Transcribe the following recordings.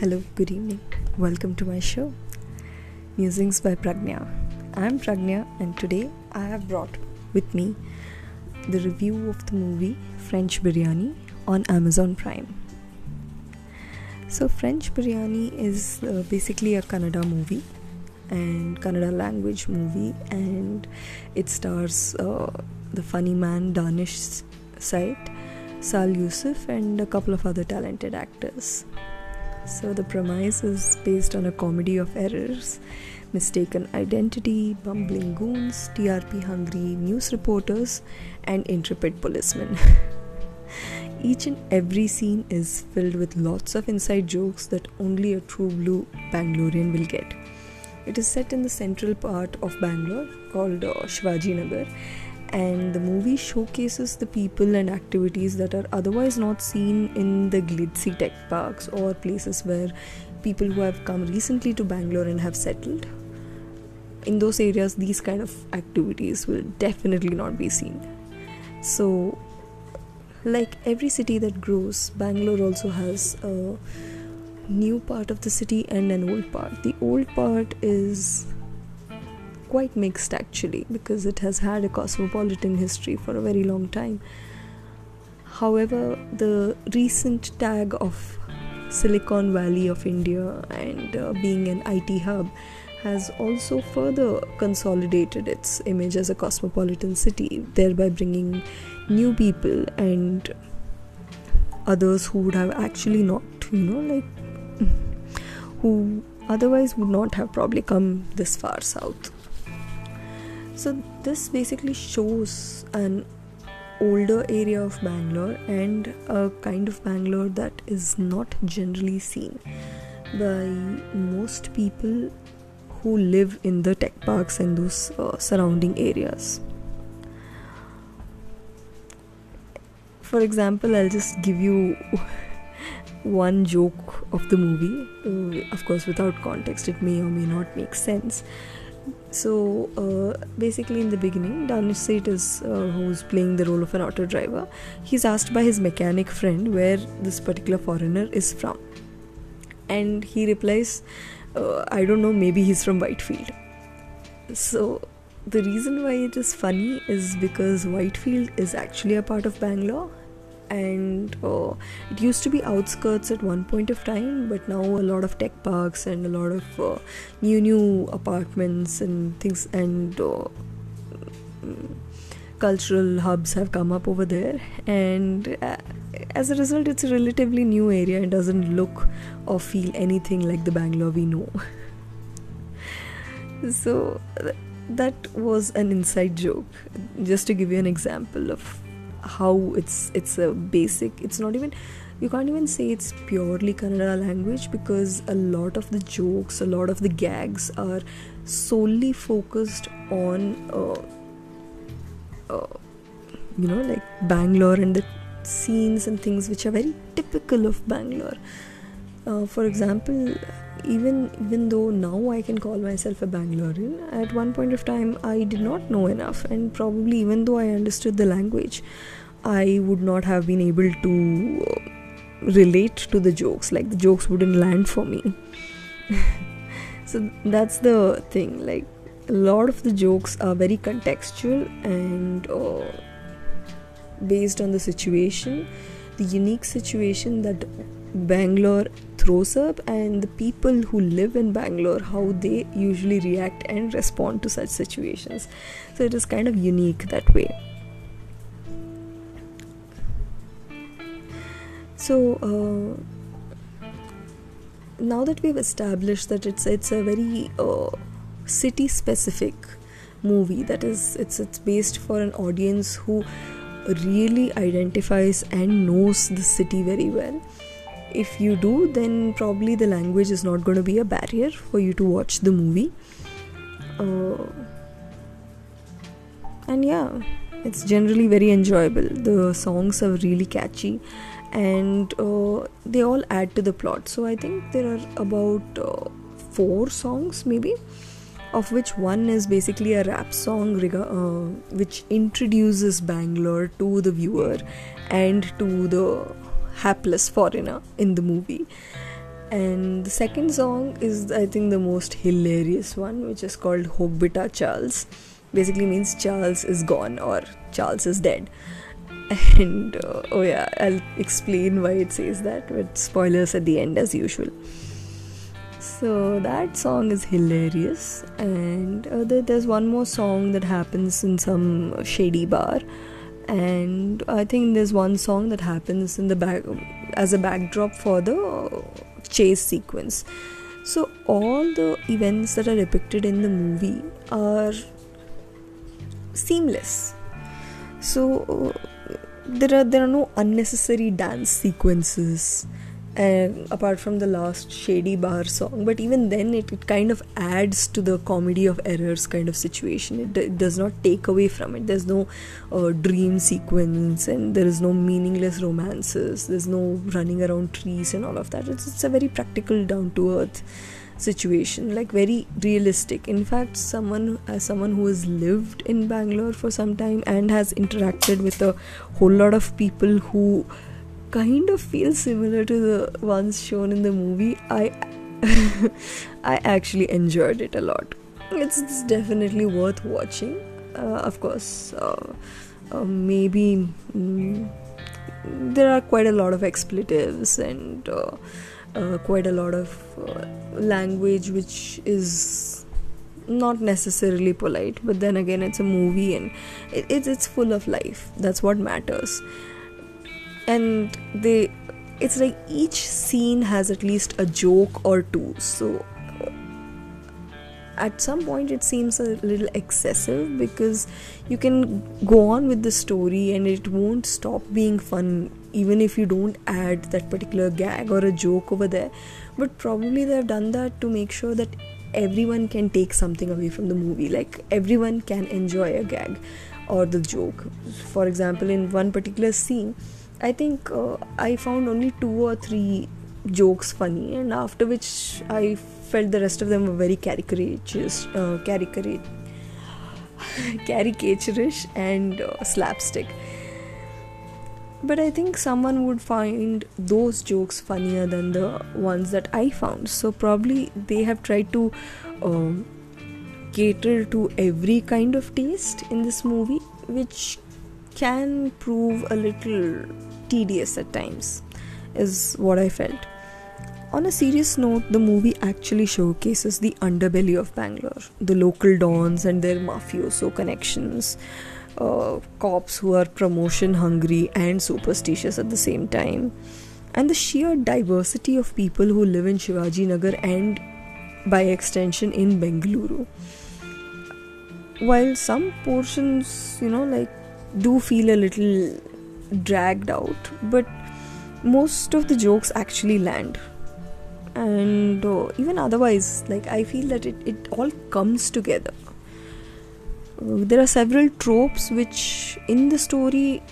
Hello, good evening. Welcome to my show, Musings by Pragnya. I'm Pragnya, and today I have brought with me the review of the movie French Biryani on Amazon Prime. So, French Biryani is uh, basically a Kannada movie and Kannada language movie, and it stars uh, the funny man Danish Sait, Sal Yusuf, and a couple of other talented actors. So, the premise is based on a comedy of errors, mistaken identity, bumbling goons, TRP hungry news reporters, and intrepid policemen. Each and every scene is filled with lots of inside jokes that only a true blue Bangalorean will get. It is set in the central part of Bangalore called uh, Shivaji Nagar and the movie showcases the people and activities that are otherwise not seen in the glitzy tech parks or places where people who have come recently to Bangalore and have settled. In those areas, these kind of activities will definitely not be seen. So, like every city that grows, Bangalore also has a new part of the city and an old part. The old part is quite mixed actually because it has had a cosmopolitan history for a very long time. However, the recent tag of Silicon Valley of India and uh, being an IT hub has also further consolidated its image as a cosmopolitan city, thereby bringing new people and others who would have actually not, you know, like who otherwise would not have probably come this far south. So, this basically shows an older area of Bangalore and a kind of Bangalore that is not generally seen by most people who live in the tech parks and those uh, surrounding areas. For example, I'll just give you one joke of the movie. Uh, of course, without context, it may or may not make sense so uh, basically in the beginning Danish Sait is uh, who's playing the role of an auto driver. He's asked by his mechanic friend where this particular foreigner is from. And he replies uh, I don't know maybe he's from Whitefield. So the reason why it is funny is because Whitefield is actually a part of Bangalore and uh, it used to be outskirts at one point of time but now a lot of tech parks and a lot of uh, new new apartments and things and uh, cultural hubs have come up over there. And uh, as a result it's a relatively new area and doesn't look or feel anything like the bangalore we know. So that was an inside joke just to give you an example of how it's it's a basic it's not even you can't even say it's purely Kannada language because a lot of the jokes, a lot of the gags are solely focused on, uh, uh, you know, like Bangalore and the scenes and things which are very typical of Bangalore. Uh, for example, even even though now I can call myself a Bangalorean, at one point of time I did not know enough, and probably even though I understood the language, I would not have been able to relate to the jokes. Like the jokes wouldn't land for me. so that's the thing. Like a lot of the jokes are very contextual and uh, based on the situation, the unique situation that Bangalore throws up, and the people who live in Bangalore, how they usually react and respond to such situations. So it is kind of unique that way. So uh, now that we've established that it's it's a very uh, city specific movie that is it's it's based for an audience who really identifies and knows the city very well if you do then probably the language is not going to be a barrier for you to watch the movie. Uh, and yeah it's generally very enjoyable. The songs are really catchy and uh, they all add to the plot. So i think there are about uh, four songs maybe of which one is basically a rap song uh, which introduces bangalore to the viewer and to the hapless foreigner in the movie. And the second song is i think the most hilarious one which is called hogbita charles. Basically means charles is gone or charles is dead. And uh, oh yeah i'll explain why it says that with spoilers at the end as usual. So that song is hilarious. And uh, there's one more song that happens in some shady bar and i think there's one song that happens in the back as a backdrop for the chase sequence. So, all the events that are depicted in the movie are seamless. So, uh, there are there are no unnecessary dance sequences uh, apart from the last shady bar song but even then it, it kind of adds to the comedy of errors kind of situation. It, it does not take away from it. There's no uh, dream sequence and there is no meaningless romances. There's no running around trees and all of that. It's, it's a very practical down to earth situation like very realistic. In fact someone as someone who has lived in bangalore for some time and has interacted with a whole lot of people who kind of feel similar to the ones shown in the movie. I i actually enjoyed it a lot. It's, it's definitely worth watching. Uh, of course uh, uh, maybe mm, there are quite a lot of expletives and uh, uh, quite a lot of uh, language which is not necessarily polite. But then again it's a movie and it, it's it's full of life. That's what matters and they it's like each scene has at least a joke or two. So uh, at some point it seems a little excessive because you can go on with the story and it won't stop being fun even if you don't add that particular gag or a joke over there. But probably they've done that to make sure that everyone can take something away from the movie. Like everyone can enjoy a gag or the joke. For example in one particular scene I think uh, I found only two or three jokes funny, and after which I felt the rest of them were very caricaturish, uh, caricaturish and uh, slapstick. But I think someone would find those jokes funnier than the ones that I found. So probably they have tried to um, cater to every kind of taste in this movie, which can prove a little tedious at times, is what I felt. On a serious note, the movie actually showcases the underbelly of Bangalore, the local dons and their mafioso connections, uh, cops who are promotion hungry and superstitious at the same time, and the sheer diversity of people who live in Shivaji Nagar and by extension in Bengaluru. While some portions, you know, like do feel a little dragged out, but most of the jokes actually land. And uh, even otherwise, like I feel that it, it all comes together. Uh, there are several tropes which in the story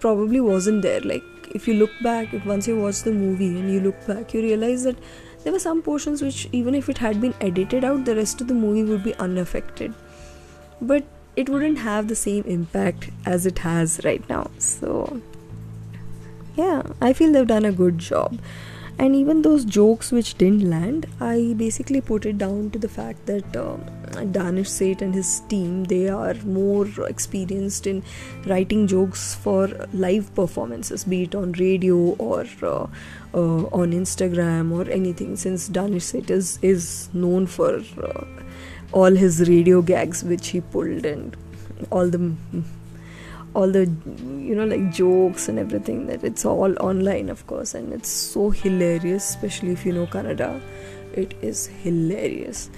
probably wasn't there. Like if you look back, if once you watch the movie and you look back, you realize that there were some portions which even if it had been edited out, the rest of the movie would be unaffected. But it wouldn't have the same impact as it has right now. So, yeah, I feel they've done a good job. And even those jokes which didn't land, I basically put it down to the fact that uh, Danish Sait and his team they are more experienced in writing jokes for live performances, be it on radio or uh, uh, on Instagram or anything. Since Danish Sait is is known for uh, all his radio gags which he pulled and all the all the you know like jokes and everything that it's all online of course and it's so hilarious especially if you know Kannada. It is hilarious.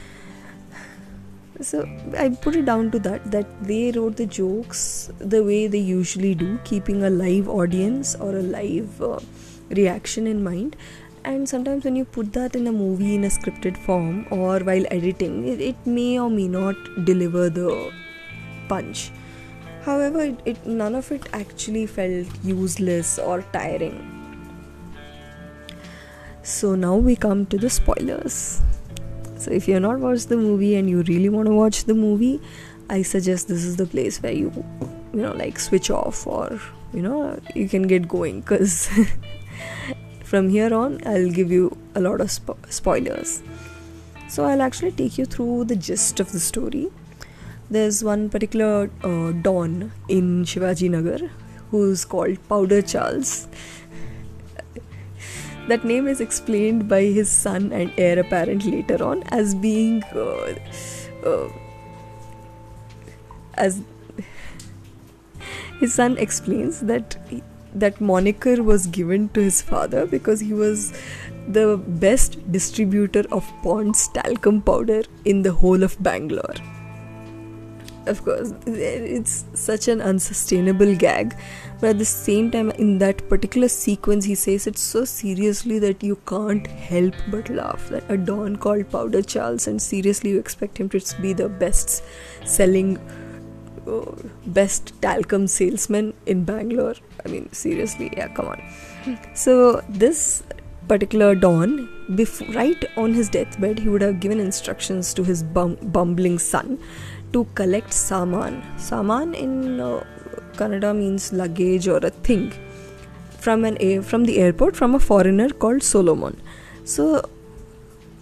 So i put it down to that that they wrote the jokes the way they usually do keeping a live audience or a live uh, reaction in mind and sometimes when you put that in a movie in a scripted form or while editing it, it may or may not deliver the punch. However it, it, none of it actually felt useless or tiring. So now we come to the spoilers. So if you're not watched the movie and you really want to watch the movie i suggest this is the place where you you know like switch off or you know you can get going because from here on, I'll give you a lot of spo- spoilers. So, I'll actually take you through the gist of the story. There's one particular uh, Don in Shivaji Nagar who's called Powder Charles. that name is explained by his son and heir apparent later on as being uh, uh, as his son explains that he, that moniker was given to his father because he was the best distributor of Pond's talcum powder in the whole of Bangalore. Of course, it's such an unsustainable gag, but at the same time, in that particular sequence, he says it so seriously that you can't help but laugh. That a Don called Powder Charles, and seriously, you expect him to be the best selling best talcum salesman in Bangalore. I mean, seriously, yeah, come on. So, this particular Don, right on his deathbed, he would have given instructions to his bum- bumbling son to collect saman. Saman in uh, Kannada means luggage or a thing from an from the airport from a foreigner called Solomon. So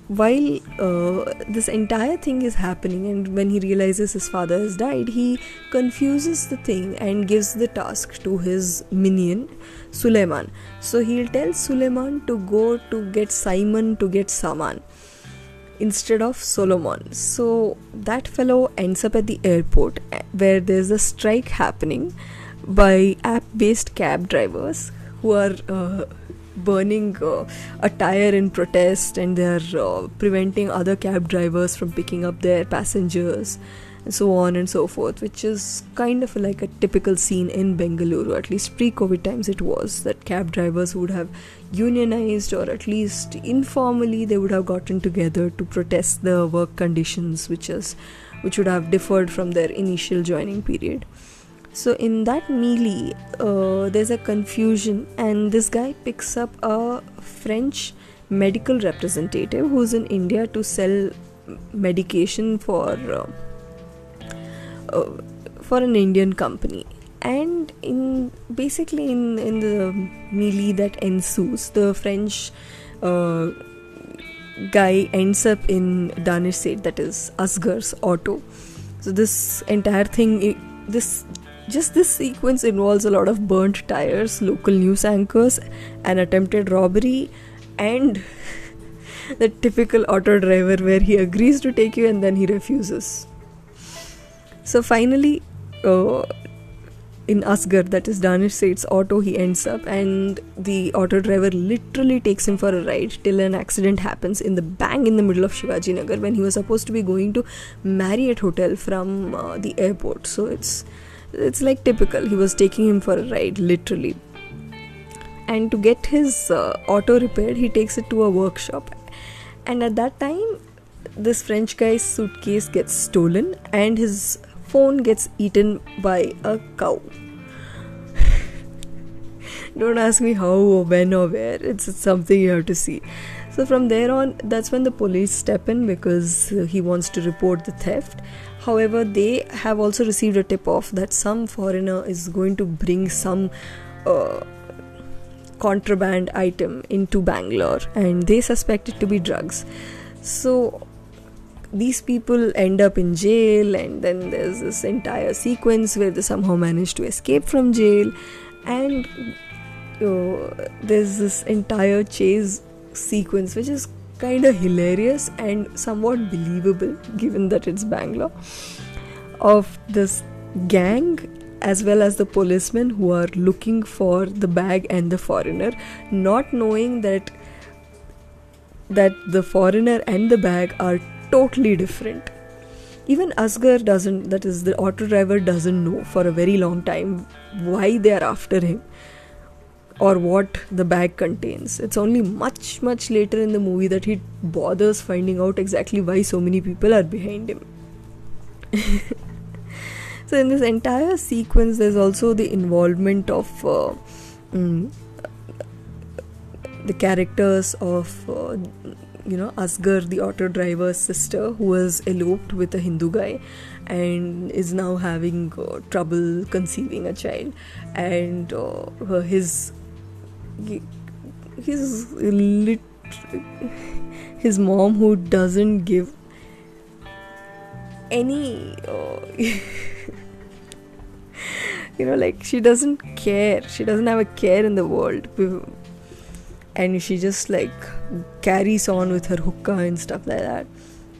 while uh, this entire thing is happening and when he realizes his father has died he confuses the thing and gives the task to his minion suleiman. So he'll tell suleiman to go to get simon to get saman instead of solomon. So that fellow ends up at the airport eh, where there's a strike happening by app based cab drivers who are uh, burning uh, a tire in protest and they're uh, preventing other cab drivers from picking up their passengers and so on and so forth which is kind of like a typical scene in bengaluru at least pre-covid times it was that cab drivers would have unionized or at least informally they would have gotten together to protest the work conditions which is which would have differed from their initial joining period so in that melee, uh, there's a confusion, and this guy picks up a French medical representative who's in India to sell medication for uh, uh, for an Indian company. And in basically in in the melee that ensues, the French uh, guy ends up in Danish Sait, that is Asghar's auto. So this entire thing, this just this sequence involves a lot of burnt tires, local news anchors, an attempted robbery, and the typical auto driver where he agrees to take you and then he refuses. So finally, uh, in Asgar, that is Danish Sait's auto, he ends up, and the auto driver literally takes him for a ride till an accident happens in the bang in the middle of Shivaji Nagar when he was supposed to be going to Marriott Hotel from uh, the airport. So it's it's like typical. He was taking him for a ride literally. And to get his uh, auto repaired he takes it to a workshop. And at that time this french guy's suitcase gets stolen and his phone gets eaten by a cow. Don't ask me how or when or where. It's, it's something you have to see. So from there on that's when the police step in because he wants to report the theft However, they have also received a tip off that some foreigner is going to bring some uh, contraband item into Bangalore and they suspect it to be drugs. So these people end up in jail, and then there's this entire sequence where they somehow manage to escape from jail, and uh, there's this entire chase sequence which is kind of hilarious and somewhat believable given that it's Bangalore of this gang as well as the policemen who are looking for the bag and the foreigner not knowing that that the foreigner and the bag are totally different. Even Asgar doesn't that is the auto driver doesn't know for a very long time why they are after him or what the bag contains. It's only much, much later in the movie that he bothers finding out exactly why so many people are behind him. so, in this entire sequence, there's also the involvement of uh, mm, the characters of. Uh, you know, Asgar, the auto driver's sister, who was eloped with a Hindu guy and is now having uh, trouble conceiving a child, and uh, his he's a lit his mom who doesn't give any uh, you know like she doesn't care. She doesn't have a care in the world. And she just like carries on with her hookah and stuff like that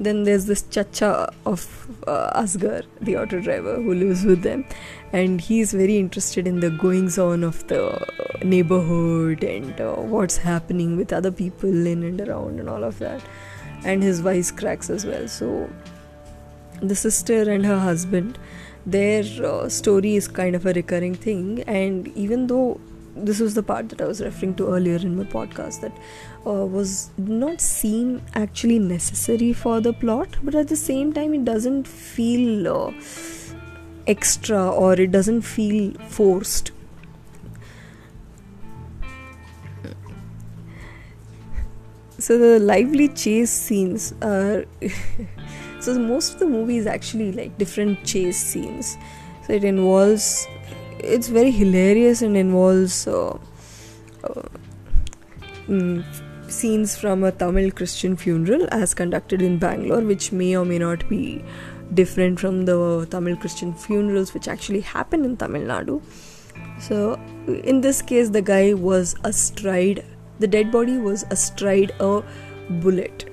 then there's this chacha of uh, the auto driver who lives with them, and he's very interested in the goings on of the neighborhood and uh, what's happening with other people in and around and all of that, and his vice cracks as well. So, the sister and her husband, their uh, story is kind of a recurring thing, and even though this was the part that I was referring to earlier in my podcast that uh, was not seem actually necessary for the plot, but at the same time, it doesn't feel uh, extra or it doesn't feel forced. So the lively chase scenes are so most of the movie is actually like different chase scenes. So it involves it's very hilarious and involves uh, uh, mm, scenes from a Tamil Christian funeral as conducted in Bangalore, which may or may not be different from the Tamil Christian funerals which actually happen in Tamil Nadu. So, in this case, the guy was astride, the dead body was astride a bullet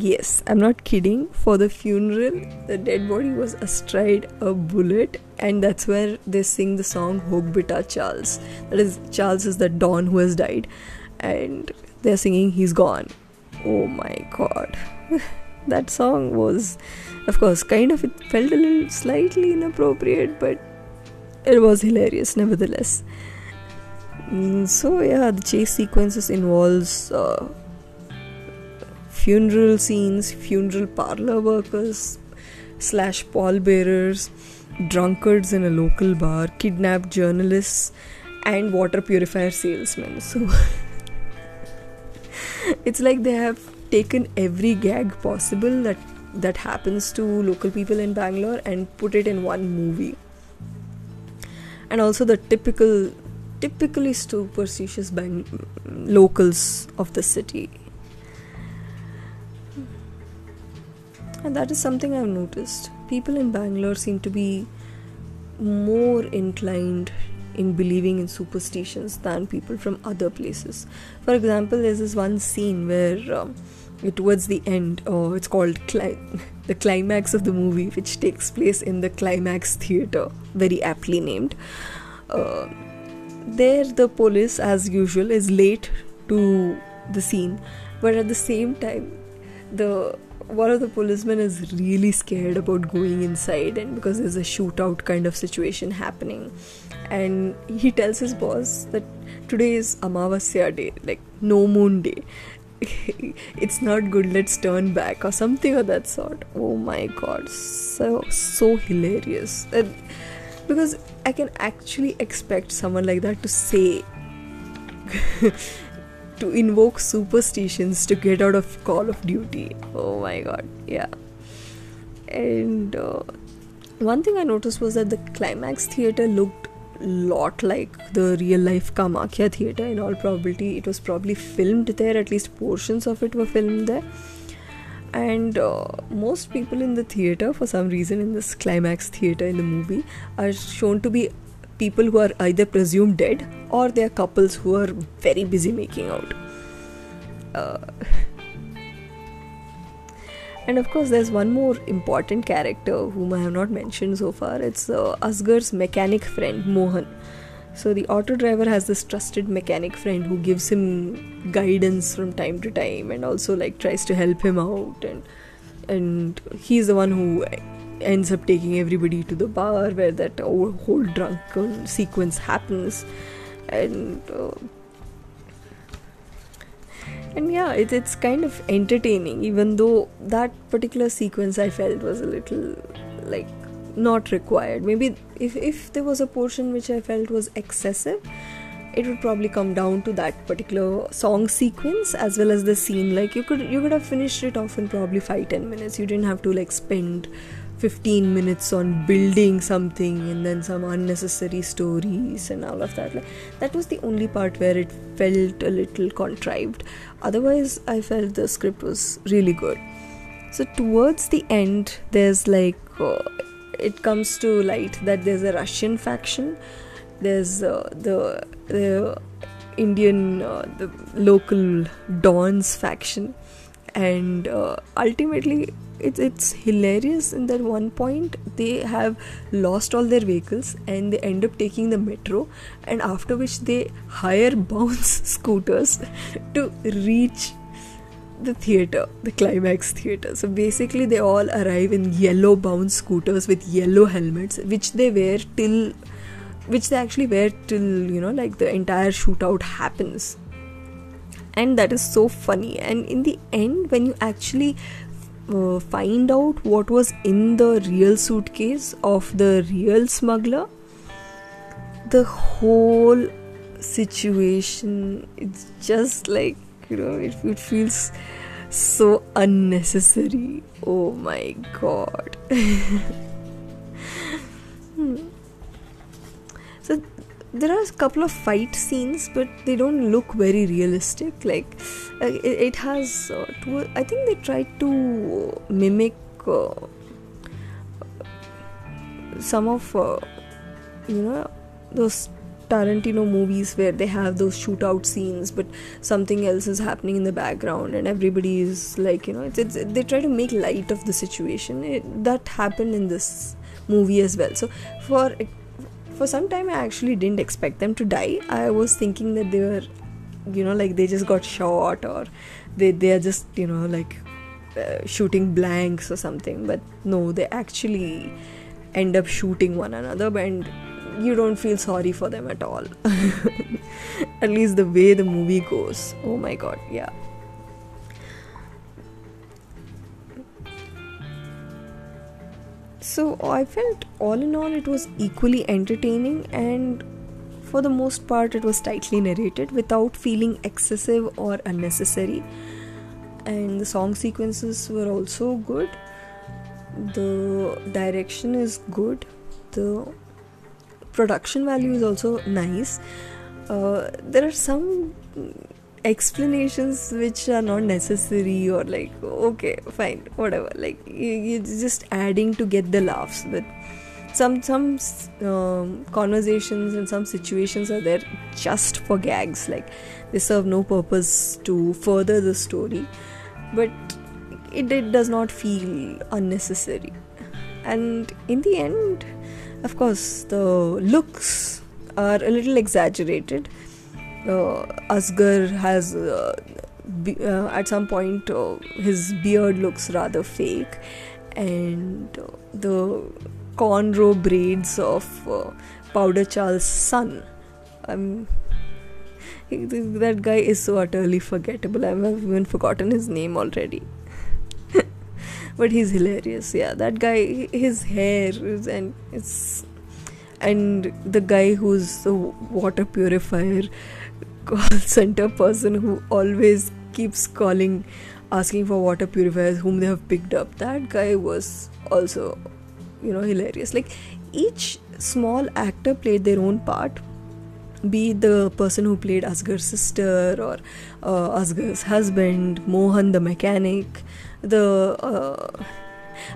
Yes, I'm not kidding. For the funeral, the dead body was astride a bullet, and that's where they sing the song Hogbita Charles. That is, Charles is the Don who has died, and they're singing He's Gone. Oh my god. that song was, of course, kind of, it felt a little slightly inappropriate, but it was hilarious nevertheless. Mm, so, yeah, the chase sequences involves. Uh, funeral scenes, funeral parlor workers slash pallbearers, drunkards in a local bar, kidnapped journalists, and water purifier salesmen. So it's like they have taken every gag possible that that happens to local people in Bangalore and put it in one movie. And also the typical typically superstitious bang- locals of the city And that is something I've noticed. People in Bangalore seem to be more inclined in believing in superstitions than people from other places. For example, there's this one scene where um, towards the end, oh, it's called cli- the climax of the movie, which takes place in the Climax Theatre, very aptly named. Uh, there, the police, as usual, is late to the scene, but at the same time, the one of the policemen is really scared about going inside and because there's a shootout kind of situation happening and he tells his boss that today is amavasya day like no moon day it's not good let's turn back or something of that sort oh my god so so hilarious and because i can actually expect someone like that to say to invoke superstitions to get out of Call of Duty. Oh my god, yeah. And uh, one thing I noticed was that the Climax Theatre looked lot like the real life Kamakhya Theatre. In all probability, it was probably filmed there, at least portions of it were filmed there. And uh, most people in the theatre, for some reason, in this Climax Theatre in the movie, are shown to be people who are either presumed dead or they are couples who are very busy making out. Uh, and of course, there's one more important character whom I have not mentioned so far. It's uh, Asghar's mechanic friend Mohan. So the auto driver has this trusted mechanic friend who gives him guidance from time to time and also like tries to help him out and and he's the one who ends up taking everybody to the bar where that whole drunken sequence happens and uh, and yeah it, it's kind of entertaining even though that particular sequence i felt was a little like not required. Maybe if, if there was a portion which i felt was excessive it would probably come down to that particular song sequence as well as the scene. Like you could you could have finished it off in probably 5 10 minutes. You didn't have to like spend 15 minutes on building something and then some unnecessary stories and all of that. Like that was the only part where it felt a little contrived. Otherwise i felt the script was really good. So towards the end there's like uh, it comes to light that there's a russian faction. There's uh, the the indian uh, the local dons faction. And uh, ultimately it's it's hilarious in that one point they have lost all their vehicles and they end up taking the metro and after which they hire bounce scooters to reach the theater the climax theater. So basically they all arrive in yellow bounce scooters with yellow helmets which they wear till which they actually wear till you know like the entire shootout happens. And that is so funny. And in the end when you actually uh, find out what was in the real suitcase of the real smuggler. The whole situation it's just like you know it, it feels so unnecessary. Oh my god there are a couple of fight scenes but they don't look very realistic like uh, it, it, has uh, i think they tried to mimic uh, some of uh, you know those Tarantino movies where they have those shootout scenes, but something else is happening in the background, and everybody is like, you know, it's, it's, they try to make light of the situation. It, that happened in this movie as well. So for for some time, I actually didn't expect them to die. I was thinking that they were, you know, like they just got shot or they they are just you know like uh, shooting blanks or something. But no, they actually end up shooting one another and you don't feel sorry for them at all. at least the way the movie goes. Oh my god, yeah. So I felt all in all it was equally entertaining and for the most part it was tightly narrated without feeling excessive or unnecessary. And the song sequences were also good. The direction is good. The production value is also nice. Uh, there are some explanations which are not necessary or like okay fine whatever. Like you, are just adding to get the laughs. But some some um, conversations and some situations are there just for gags. Like they serve no purpose to further the story. But it, it does not feel unnecessary. And in the end of course, the looks are a little exaggerated. Uh, has, uh, be, uh, at some point, uh, his beard looks rather fake, and the cornrow braids of Powder Charles' son. Um, that guy is so utterly forgettable. I've even forgotten his name already but he's hilarious yeah that guy his hair is, and it's and the guy who's the water purifier call center person who always keeps calling asking for water purifiers whom they have picked up that guy was also you know hilarious like each small actor played their own part be the person who played Asgar's sister or uh, Asghar's husband, Mohan the mechanic, the uh,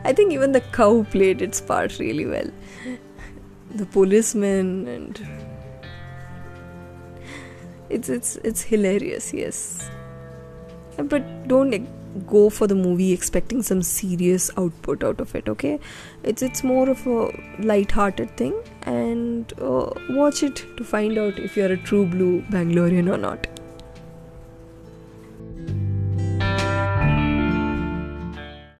I think even the cow played its part really well. The policeman and it's it's it's hilarious, yes. But don't go for the movie expecting some serious output out of it. Okay, it's it's more of a light-hearted thing, and uh, watch it to find out if you're a true blue Bangalorean or not.